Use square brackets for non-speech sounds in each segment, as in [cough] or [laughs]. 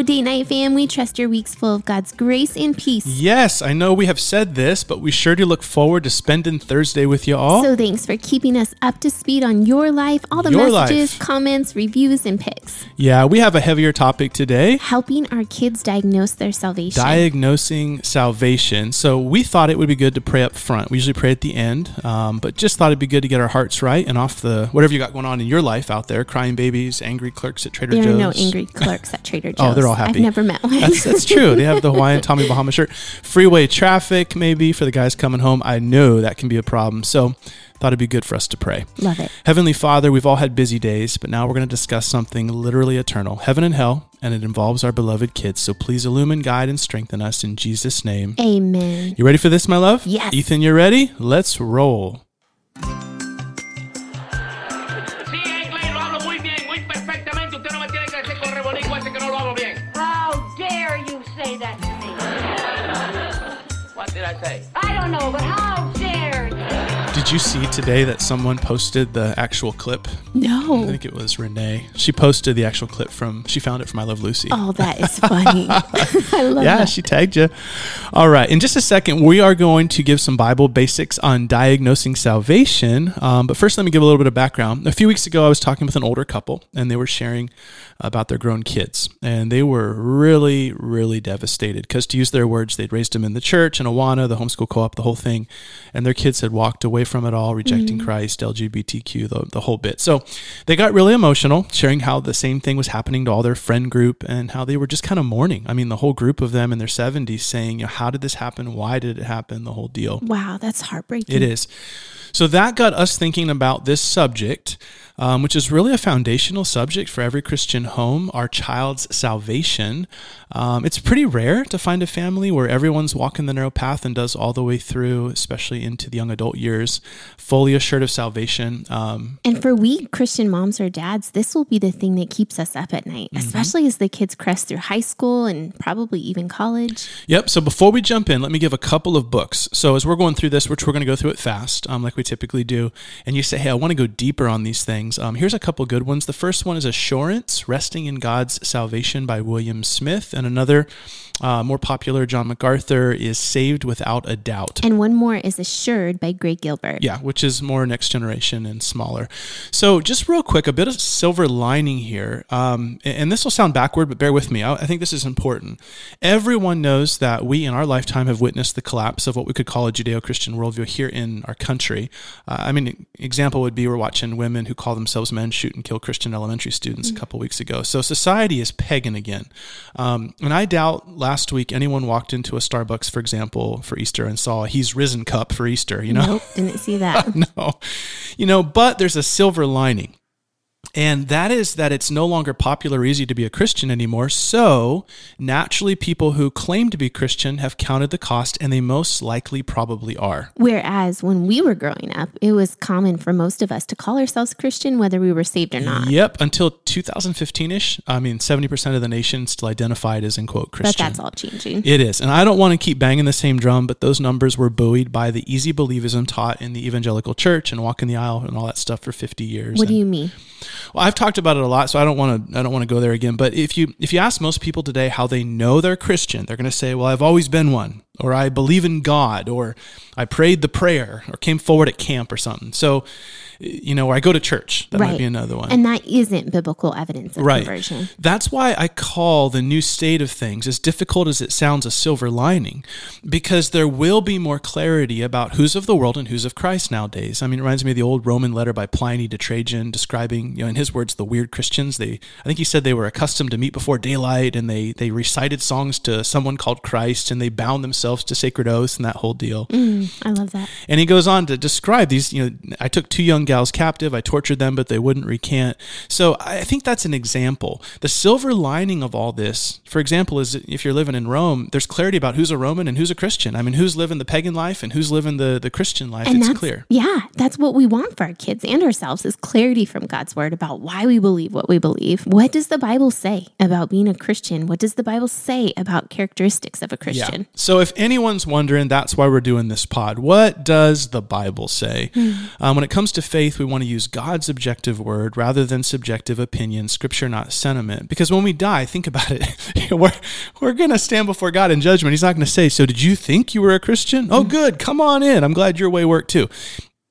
Hello, date night fam. We trust your week's full of God's grace and peace. Yes, I know we have said this, but we sure do look forward to spending Thursday with you all. So thanks for keeping us up to speed on your life, all the Your messages, life. comments, reviews, and picks. yeah, we have a heavier topic today. Helping our kids diagnose their salvation. Diagnosing salvation. So we thought it would be good to pray up front. We usually pray at the end, um, but just thought it'd be good to get our hearts right and off the whatever you got going on in your life out there. Crying babies, angry clerks at Trader there Joe's. are no angry clerks at Trader Joe's. [laughs] Oh, they're all happy. I've never met one. That's that's true. They have the Hawaiian [laughs] Tommy Bahama shirt. Freeway traffic, maybe for the guys coming home. I know that can be a problem. So, thought it'd be good for us to pray. Love it. Heavenly Father, we've all had busy days, but now we're going to discuss something literally eternal, heaven and hell, and it involves our beloved kids. So please illumine, guide, and strengthen us in Jesus' name. Amen. You ready for this, my love? Yes. Ethan, you're ready? Let's roll. Did I? I don't know, but how? Did you see today that someone posted the actual clip? No. I think it was Renee. She posted the actual clip from, she found it from I Love Lucy. Oh, that is funny. [laughs] [laughs] I love Yeah, that. she tagged you. All right. In just a second, we are going to give some Bible basics on diagnosing salvation. Um, but first, let me give a little bit of background. A few weeks ago, I was talking with an older couple, and they were sharing about their grown kids. And they were really, really devastated because, to use their words, they'd raised them in the church, in Awana, the homeschool co op, the whole thing. And their kids had walked away from it all, rejecting mm-hmm. Christ, LGBTQ, the, the whole bit. So they got really emotional, sharing how the same thing was happening to all their friend group and how they were just kind of mourning. I mean, the whole group of them in their 70s saying, you know, how did this happen? Why did it happen? The whole deal. Wow, that's heartbreaking. It is. So that got us thinking about this subject, um, which is really a foundational subject for every Christian home our child's salvation. Um, it's pretty rare to find a family where everyone's walking the narrow path and does all the way through, especially into the young adult years, fully assured of salvation. Um, And for we Christian moms or dads, this will be the thing that keeps us up at night, Mm-hmm. especially as the kids crest through high school and probably even college. Yep. So before we jump in, let me give a couple of books. So as we're going through this, which we're going to go through it fast, um, like we typically do, and you say, "Hey, I want to go deeper on these things." Um, here's a couple good ones. The first one is "Assurance: Resting in God's Salvation" by William Smith, and another, uh, more popular, John MacArthur, is "Saved Without a Doubt." And one more is Assured by Greg Gilbert. Yeah, which is more next generation and smaller. So, just real quick, a bit of silver lining here. Um, and and this will sound backward, but bear with me. I, I think this is important. Everyone knows that we in our lifetime have witnessed the collapse of what we could call a Judeo Christian worldview here in our country. Uh, I mean, example would be we're watching women who call themselves men shoot and kill Christian elementary students a couple weeks ago. So, society is pagan again. Um, and I doubt last week anyone walked into a Starbucks, for example, for Easter and saw a He's Risen cup for Easter, you know? Nope, didn't see that. [laughs] no. You know, but there's a silver lining. And that is that it's no longer popular or easy to be a Christian anymore. So naturally, people who claim to be Christian have counted the cost, and they most likely probably are. Whereas when we were growing up, it was common for most of us to call ourselves Christian, whether we were saved or not. Yep, until 2015 ish. I mean, 70% of the nation still identified as, in quote, Christian. But that's all changing. It is. And I don't want to keep banging the same drum, but those numbers were buoyed by the easy believism taught in the evangelical church and walking the aisle and all that stuff for 50 years. What do you mean? Well, I've talked about it a lot, so I don't want to. I don't want to go there again. But if you if you ask most people today how they know they're Christian, they're going to say, "Well, I've always been one," or "I believe in God," or "I prayed the prayer," or "came forward at camp," or something. So, you know, or I go to church. That might be another one. And that isn't biblical evidence of Right. conversion. That's why I call the new state of things, as difficult as it sounds, a silver lining, because there will be more clarity about who's of the world and who's of Christ nowadays. I mean, it reminds me of the old Roman letter by Pliny to Trajan describing, you know, in his words, the weird Christians. They, I think he said they were accustomed to meet before daylight, and they they recited songs to someone called Christ, and they bound themselves to sacred oaths and that whole deal. Mm, I love that. And he goes on to describe these, you know, I took two young gals captive, I tortured them, but they wouldn't recant. So I think that's an example. The silver lining of all this, for example, is if you're living in Rome, there's clarity about who's a Roman and who's a Christian. I mean, who's living the pagan life and who's living the, the Christian life. And it's clear. Yeah, that's what we want for our kids and ourselves is clarity from God's word about why we believe what we believe. What does the Bible say about being a Christian? What does the Bible say about characteristics of a Christian? So if anyone's wondering, that's why we're doing this pod. What does the Bible say? Um, when it comes to faith, we want to use God's objective word rather than subjective opinion, scripture, not sentiment. Because when we die, think about it. [laughs] we're we're going to stand before God in judgment. He's not going to say, So did you think you were a Christian? Oh, mm. good. Come on in. I'm glad your way worked too.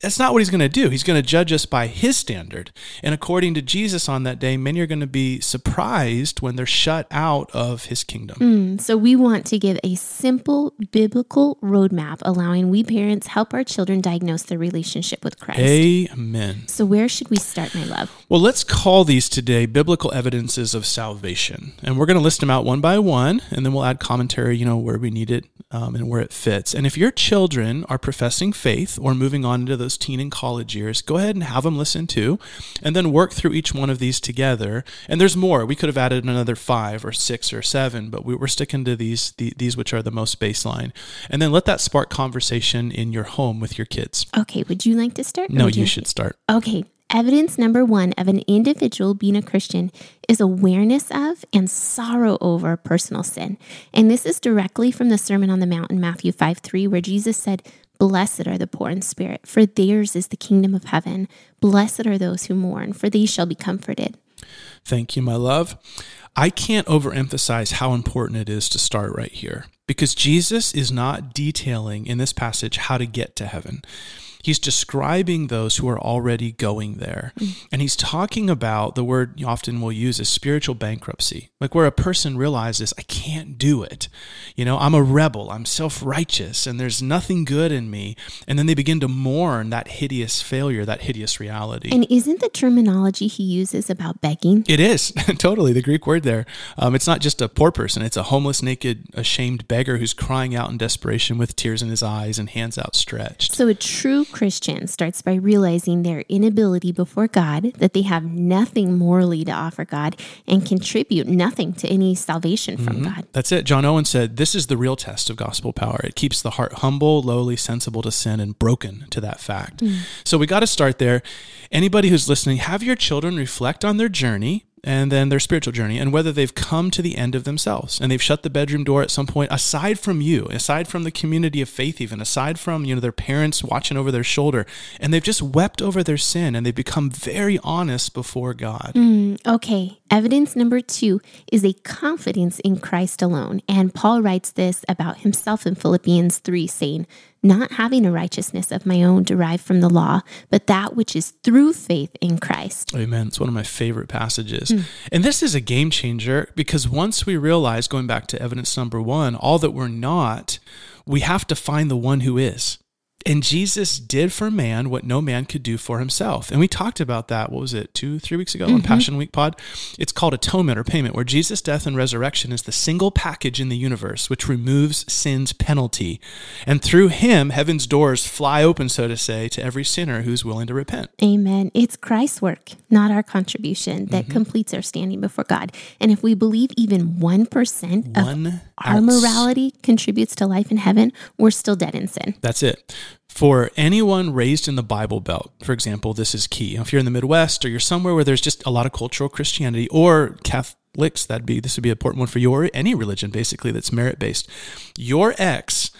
That's not what he's going to do. He's going to judge us by his standard. And according to Jesus on that day, many are going to be surprised when they're shut out of his kingdom. So we want to give a simple biblical roadmap allowing we parents help our children diagnose their relationship with Christ. Amen. So where should we start, my love? Well, let's call these today biblical evidences of salvation. And we're going to list them out one by one, and then we'll add commentary, you know, where we need it um, and where it fits. And if your children are professing faith or moving on into those teen and college years, go ahead and have them listen to, and then work through each one of these together. And there's more. We could have added another five or six or seven, but we, we're sticking to these, the, these which are the most baseline. And then let that spark conversation in your home with your kids. Okay, would you like to start? No, would you should start. Okay. Evidence number one of an individual being a Christian is awareness of and sorrow over personal sin. And this is directly from the Sermon on the Mount in Matthew 5 3, where Jesus said, Blessed are the poor in spirit, for theirs is the kingdom of heaven. Blessed are those who mourn, for they shall be comforted. Thank you, my love. I can't overemphasize how important it is to start right here because Jesus is not detailing in this passage how to get to heaven. He's describing those who are already going there. And he's talking about the word you often will use is spiritual bankruptcy, like where a person realizes, I can't do it. You know, I'm a rebel, I'm self righteous, and there's nothing good in me. And then they begin to mourn that hideous failure, that hideous reality. And isn't the terminology he uses about begging? It is [laughs] totally the Greek word there. Um, it's not just a poor person; it's a homeless, naked, ashamed beggar who's crying out in desperation with tears in his eyes and hands outstretched. So, a true Christian starts by realizing their inability before God, that they have nothing morally to offer God, and contribute nothing to any salvation from mm-hmm. God. That's it. John Owen said, "This is the real test of gospel power. It keeps the heart humble, lowly, sensible to sin, and broken to that fact." Mm. So we got to start there. Anybody who's listening, have your children reflect on their journey and then their spiritual journey and whether they've come to the end of themselves and they've shut the bedroom door at some point aside from you aside from the community of faith even aside from you know their parents watching over their shoulder and they've just wept over their sin and they've become very honest before god mm, Okay, evidence number two is a confidence in Christ alone. And Paul writes this about himself in Philippians 3, saying, Not having a righteousness of my own derived from the law, but that which is through faith in Christ. Amen. It's one of my favorite passages. Hmm. And this is a game changer because once we realize, going back to evidence number one, all that we're not, we have to find the one who is. And Jesus did for man what no man could do for himself. And we talked about that, what was it, two, three weeks ago on mm-hmm. Passion Week Pod? It's called atonement or payment, where Jesus' death and resurrection is the single package in the universe which removes sin's penalty. And through him, heaven's doors fly open, so to say, to every sinner who's willing to repent. Amen. It's Christ's work, not our contribution, that mm-hmm. completes our standing before God. And if we believe even 1% of One our morality contributes to life in heaven, we're still dead in sin. That's it. For anyone raised in the Bible Belt, for example, this is key. If you're in the Midwest or you're somewhere where there's just a lot of cultural Christianity or Catholics, that'd be this would be an important one for you or any religion basically that's merit based. Your ex,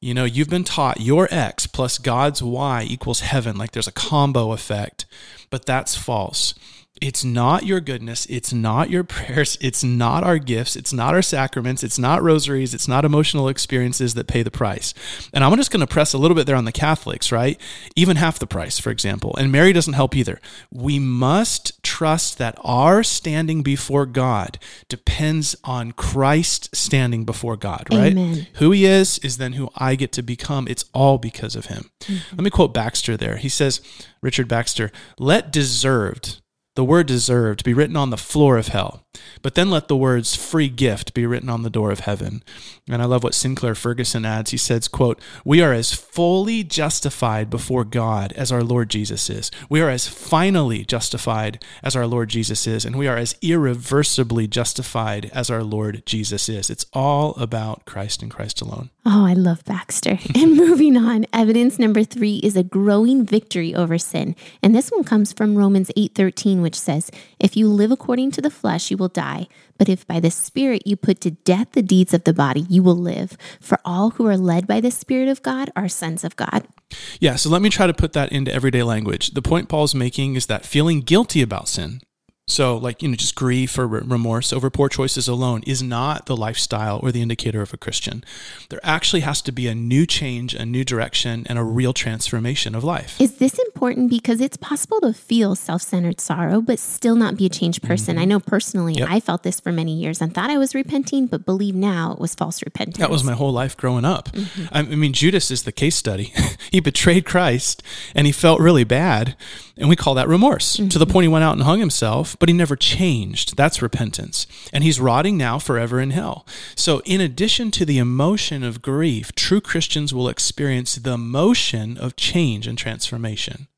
you know, you've been taught your X plus God's Y equals heaven, like there's a combo effect, but that's false. It's not your goodness. It's not your prayers. It's not our gifts. It's not our sacraments. It's not rosaries. It's not emotional experiences that pay the price. And I'm just going to press a little bit there on the Catholics, right? Even half the price, for example. And Mary doesn't help either. We must trust that our standing before God depends on Christ standing before God, right? Amen. Who he is is then who I get to become. It's all because of him. Mm-hmm. Let me quote Baxter there. He says, Richard Baxter, let deserved, the word deserved, be written on the floor of hell, but then let the words free gift be written on the door of heaven. And I love what Sinclair Ferguson adds. He says, quote, We are as fully justified before God as our Lord Jesus is. We are as finally justified as our Lord Jesus is, and we are as irreversibly justified as our Lord Jesus is. It's all about Christ and Christ alone. Oh, I love Baxter. [laughs] And moving on, evidence number three is a growing victory over sin. And this one comes from Romans 8:13, which says, If you live according to the flesh, you will die. But if by the Spirit you put to death the deeds of the body, you will live. For all who are led by the Spirit of God are sons of God. Yeah, so let me try to put that into everyday language. The point Paul's making is that feeling guilty about sin, so, like, you know, just grief or remorse over poor choices alone is not the lifestyle or the indicator of a Christian. There actually has to be a new change, a new direction, and a real transformation of life. Is this important because it's possible to feel self centered sorrow, but still not be a changed person? Mm-hmm. I know personally, Yep. I felt this for many years and thought I was repenting, but believe now it was false repentance. That was my whole life growing up. Mm-hmm. I I mean, Judas is the case study. [laughs] he betrayed Christ and he felt really bad. And we call that remorse to the mm-hmm. point he went out and hung himself, but he never changed. That's repentance. And he's rotting now forever in hell. So, in addition to the emotion of grief, true Christians will experience the emotion of change and transformation.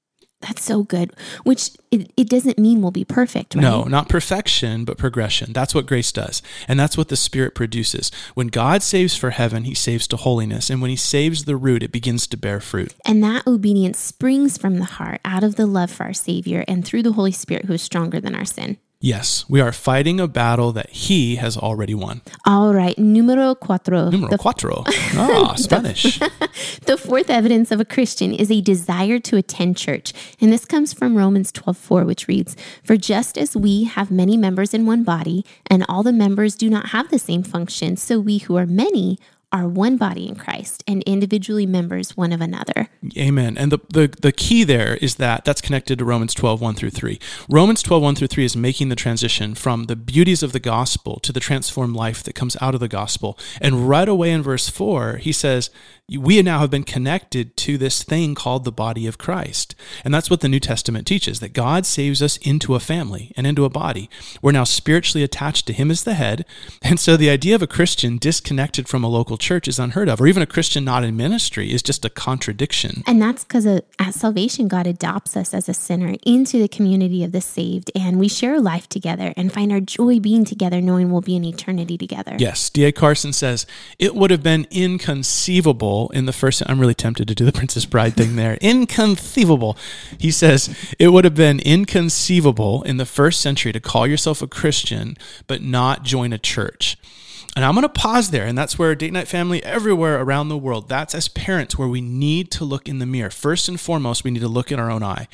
That's so good. Which it, it doesn't mean we'll be perfect, right? No, not perfection, but progression. That's what grace does. And that's what the Spirit produces. When God saves for heaven, he saves to holiness. And when he saves the root, it begins to bear fruit. And that obedience springs from the heart, out of the love for our Savior, and through the Holy Spirit who is stronger than our sin. Yes, we are fighting a battle that he has already won. All right, numero cuatro. Numero The, cuatro. [laughs] Ah, Spanish. [laughs] the fourth evidence of a Christian is a desire to attend church. And this comes from Romans 12 4, which reads, For just as we have many members in one body, and all the members do not have the same function, so we who are many are one body in Christ and individually members one of another. Amen. And the, the, the key there is that that's connected to Romans 12, 1 through 3. Romans 12, 1 through 3 is making the transition from the beauties of the gospel to the transformed life that comes out of the gospel. And right away in verse 4, he says, We now have been connected to this thing called the body of Christ. And that's what the New Testament teaches that God saves us into a family and into a body. We're now spiritually attached to Him as the head. And so the idea of a Christian disconnected from a local church is unheard of, or even a Christian not in ministry is just a contradiction. And that's because uh, at salvation, God adopts us as a sinner into the community of the saved, and we share life together and find our joy being together, knowing we'll be in eternity together. Yes, D.A. Carson says it would have been inconceivable in the first. I'm really tempted to do the [laughs] Princess Bride thing there. Inconceivable. He says it would have been inconceivable in the first century to call yourself a Christian but not join a church. And I'm going to pause there. And that's where date night family everywhere around the world, that's as parents where we need to look in the mirror. First and foremost, we need to look in our own eye.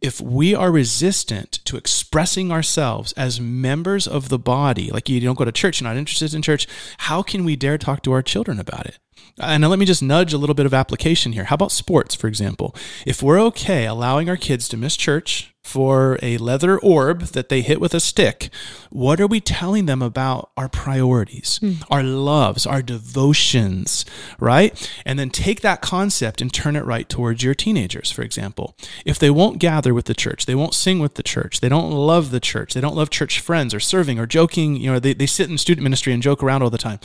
If we are resistant to expressing ourselves as members of the body, like you don't go to church, you're not interested in church, how can we dare talk to our children about it? And now let me just nudge a little bit of application here. How about sports, for example? If we're okay allowing our kids to miss church for a leather orb that they hit with a stick, what are we telling them about our priorities, hmm. our loves, our devotions, right? And then take that concept and turn it right towards your teenagers, for example. If they won't gather with the church, they won't sing with the church, they don't love the church, they don't love church friends or serving or joking, you know, they, they sit in student ministry and joke around all the time,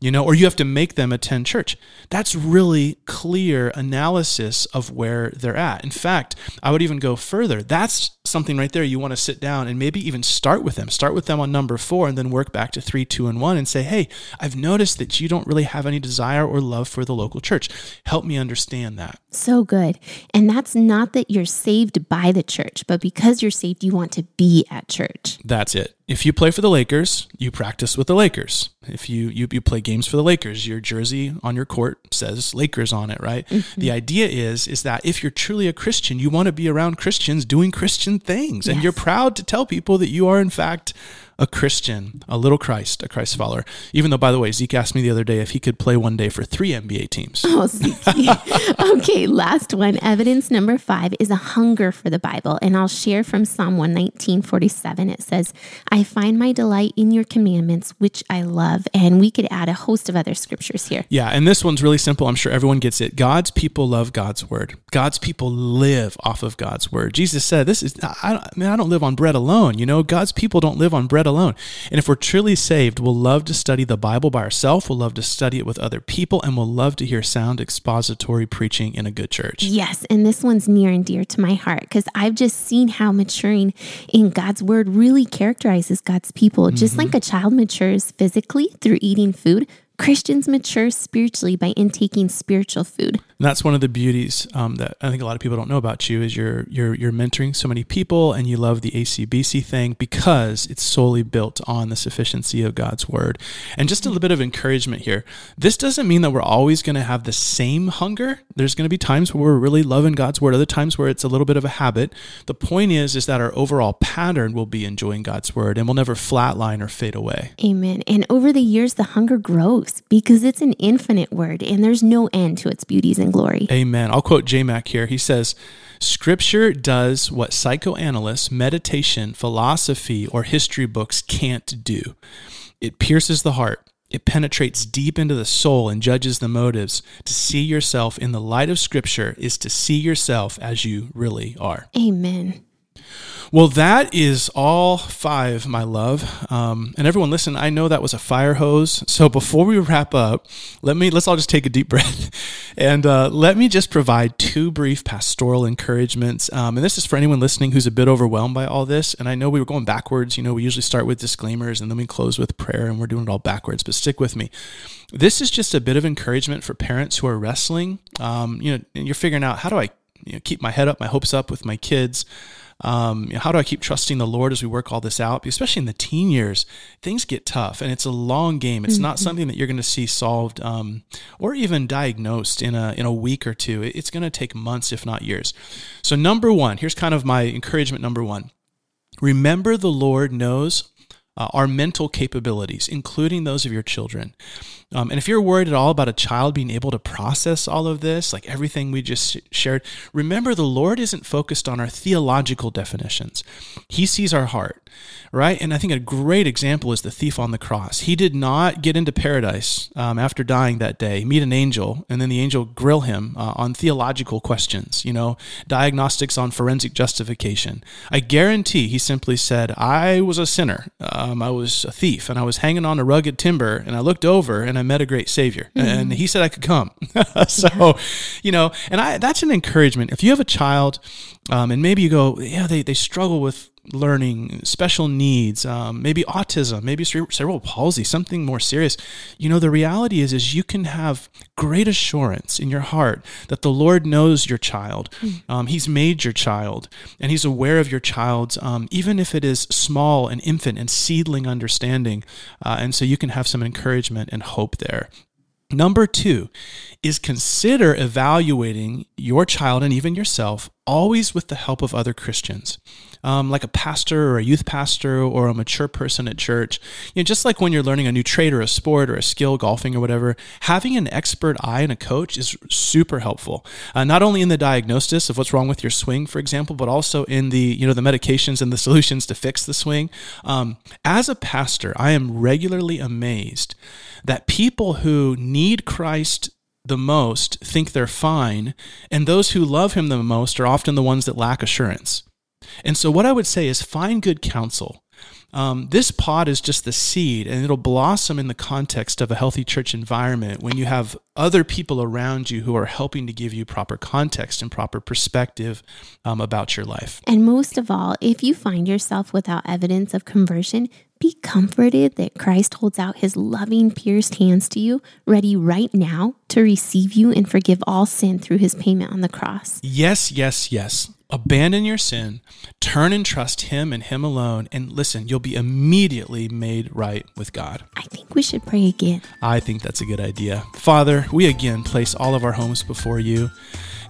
you know, or you have to make them attend church. That's really clear analysis of where they're at. In fact, I would even go further. That's something right there you want to sit down and maybe even start with them. Start with them on number four and then work back to three, two, and one and say, hey, I've noticed that you don't really have any desire or love for the local church. Help me understand that. So good. And that's not that you're saved by the church, but because you're saved, you want to be at church. That's it. If you play for the Lakers, you practice with the Lakers. If you, you, you play games for the Lakers, your jersey on your court says Lakers on it, right? Mm-hmm. The idea is is that if you're truly a Christian, you want to be around Christians doing Christian things, and you're proud to tell people that you are in fact a Christian, a little Christ, a Christ follower. Even though, by the way, Zeke asked me the other day if he could play one day for three NBA teams. Oh, Zeke. [laughs] okay, last one. Evidence number five is a hunger for the Bible. And I'll share from Psalm 119, 47. It says, I find my delight in your commandments, which I love. And we could add a host of other scriptures here. Yeah, and this one's really simple. I'm sure everyone gets it. God's people love God's word. God's people live off of God's word. Jesus said, "This is I, I mean, I don't live on bread alone. You know, God's people don't live on bread alone. And if we're truly saved, we'll love to study the Bible by ourselves. We'll love to study it with other people, and we'll love to hear sound expository preaching in a good church. Yes, and this one's near and dear to my heart because I've just seen how maturing in God's word really characterizes God's people. Just mm-hmm. like a child matures physically through eating food, Christians mature spiritually by intaking spiritual food. And that's one of the beauties um, that I think a lot of people don't know about you is you're you're you're mentoring so many people and you love the ACBC thing because it's solely built on the sufficiency of God's word. And just a little bit of encouragement here. This doesn't mean that we're always going to have the same hunger. There's going to be times where we're really loving God's word, other times where it's a little bit of a habit. The point is is that our overall pattern will be enjoying God's word and we'll never flatline or fade away. Amen. And over the years, the hunger grows because it's an infinite word and there's no end to its beauties and glory. Amen. I'll quote J Mac here. He says, Scripture does what psychoanalysts, meditation, philosophy, or history books can't do. It pierces the heart. It penetrates deep into the soul and judges the motives. To see yourself in the light of Scripture is to see yourself as you really are. Amen. Well, that is all five, my love. Um, and everyone, listen. I know that was a fire hose. So before we wrap up, let me let's all just take a deep [laughs] breath, and uh, let me just provide two brief pastoral encouragements. Um, and this is for anyone listening who's a bit overwhelmed by all this. And I know we were going backwards. You know, we usually start with disclaimers and then we close with prayer, and we're doing it all backwards. But stick with me. This is just a bit of encouragement for parents who are wrestling. Um, you know, and you're figuring out how do I you know, keep my head up, my hopes up with my kids. Um, you know, how do I keep trusting the Lord as we work all this out? Especially in the teen years, things get tough, and it's a long game. It's mm-hmm. not something that you're going to see solved um, or even diagnosed in a in a week or two. It's going to take months, if not years. So, number one, here's kind of my encouragement. Number one, remember the Lord knows uh, our mental capabilities, including those of your children. Um, and if you're worried at all about a child being able to process all of this, like everything we just shared, remember the Lord isn't focused on our theological definitions. He sees our heart, right? And I think a great example is the thief on the cross. He did not get into paradise um, after dying that day, meet an angel, and then the angel grill him uh, on theological questions, you know, diagnostics on forensic justification. I guarantee he simply said, I was a sinner. Um, I was a thief, and I was hanging on a rugged timber, and I looked over and I met a great Savior, mm-hmm. and He said I could come. [laughs] so, yeah. you know, and I that's an encouragement. If you have a child, um, and maybe you go, yeah, they they struggle with learning, special needs, um, maybe autism, maybe cerebral palsy, something more serious. You know, the reality is, is you can have great assurance in your heart that the Lord knows your child. Hmm. Um, he's made your child, and He's aware of your child's, um, even if it is small and infant and seedling understanding. Uh, and so you can have some encouragement and hope there. Number two is consider evaluating your child and even yourself always with the help of other Christians um, like a pastor or a youth pastor or a mature person at church. You know, just like when you're learning a new trade or a sport or a skill, golfing or whatever, having an expert eye and a coach is super helpful. Uh, not only in the diagnosis of what's wrong with your swing, for example, but also in the you know the medications and the [laughs] solutions to fix the swing. Um, as a pastor, I am regularly amazed that people who need Christ the most think they're fine, and those who love him the most are often the ones that lack assurance. And so, what I would say is find good counsel. Um, this pod is just the seed, and it'll blossom in the context of a healthy church environment when you have other people around you who are helping to give you proper context and proper perspective um, about your life. And most of all, if you find yourself without evidence of conversion, be comforted that Christ holds out his loving, pierced hands to you, ready right now to receive you and forgive all sin through his payment on the cross. Yes, yes, yes. Abandon your sin, turn and trust him and him alone, and listen, you'll be immediately made right with God. I think we should pray again. I think that's a good idea. Father, we again place all of our homes before you.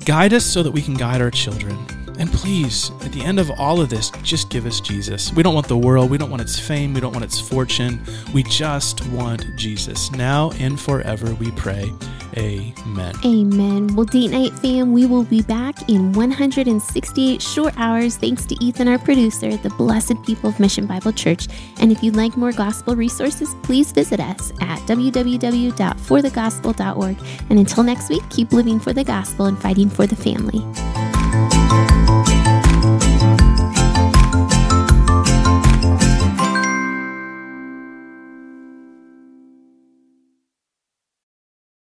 Guide us so that we can guide our children. And please, at the end of all of this, just give us Jesus. We don't want the world. We don't want its fame. We don't want its fortune. We just want Jesus. Now and forever, we pray. Amen. Amen. Well, Date Night fam, we will be back in 168 short hours thanks to Ethan, our producer, the blessed people of Mission Bible Church. And if you'd like more gospel resources, please visit us at www.forthegospel.org. And until next week, keep living for the gospel and fighting for the family.